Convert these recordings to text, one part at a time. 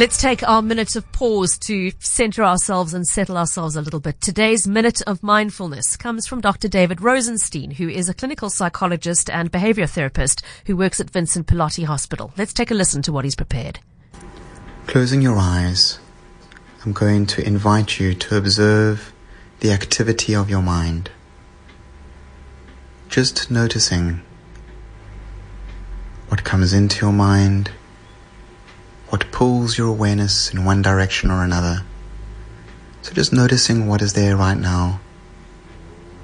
Let's take our minute of pause to center ourselves and settle ourselves a little bit. Today's minute of mindfulness comes from Dr. David Rosenstein, who is a clinical psychologist and behavior therapist who works at Vincent Pallotti Hospital. Let's take a listen to what he's prepared. Closing your eyes, I'm going to invite you to observe the activity of your mind. Just noticing what comes into your mind what pulls your awareness in one direction or another. So just noticing what is there right now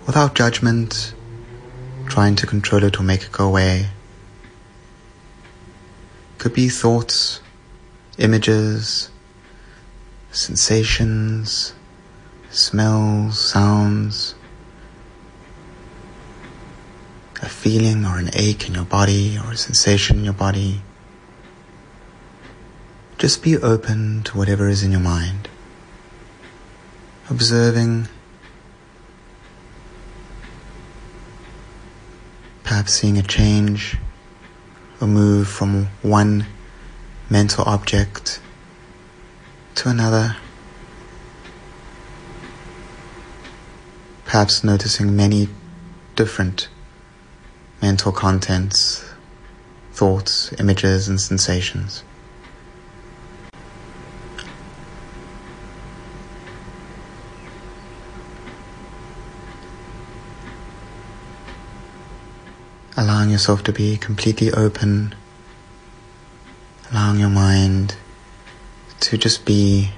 without judgment, trying to control it or make it go away. Could be thoughts, images, sensations, smells, sounds, a feeling or an ache in your body or a sensation in your body. Just be open to whatever is in your mind. Observing, perhaps seeing a change a move from one mental object to another. Perhaps noticing many different mental contents, thoughts, images, and sensations. Allowing yourself to be completely open, allowing your mind to just be,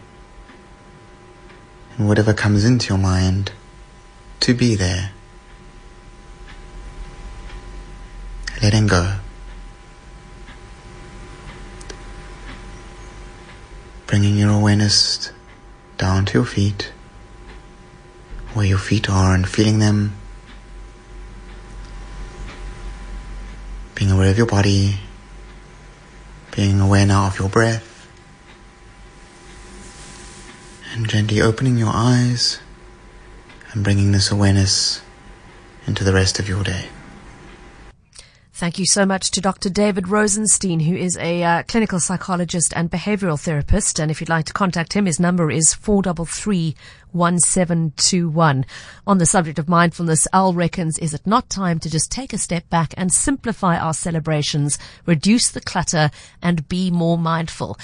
and whatever comes into your mind, to be there. Letting go. Bringing your awareness down to your feet, where your feet are, and feeling them being aware of your body, being aware now of your breath, and gently opening your eyes and bringing this awareness into the rest of your day. Thank you so much to Dr. David Rosenstein, who is a uh, clinical psychologist and behavioral therapist. And if you'd like to contact him, his number is 433 1721. On the subject of mindfulness, Al reckons, is it not time to just take a step back and simplify our celebrations, reduce the clutter, and be more mindful?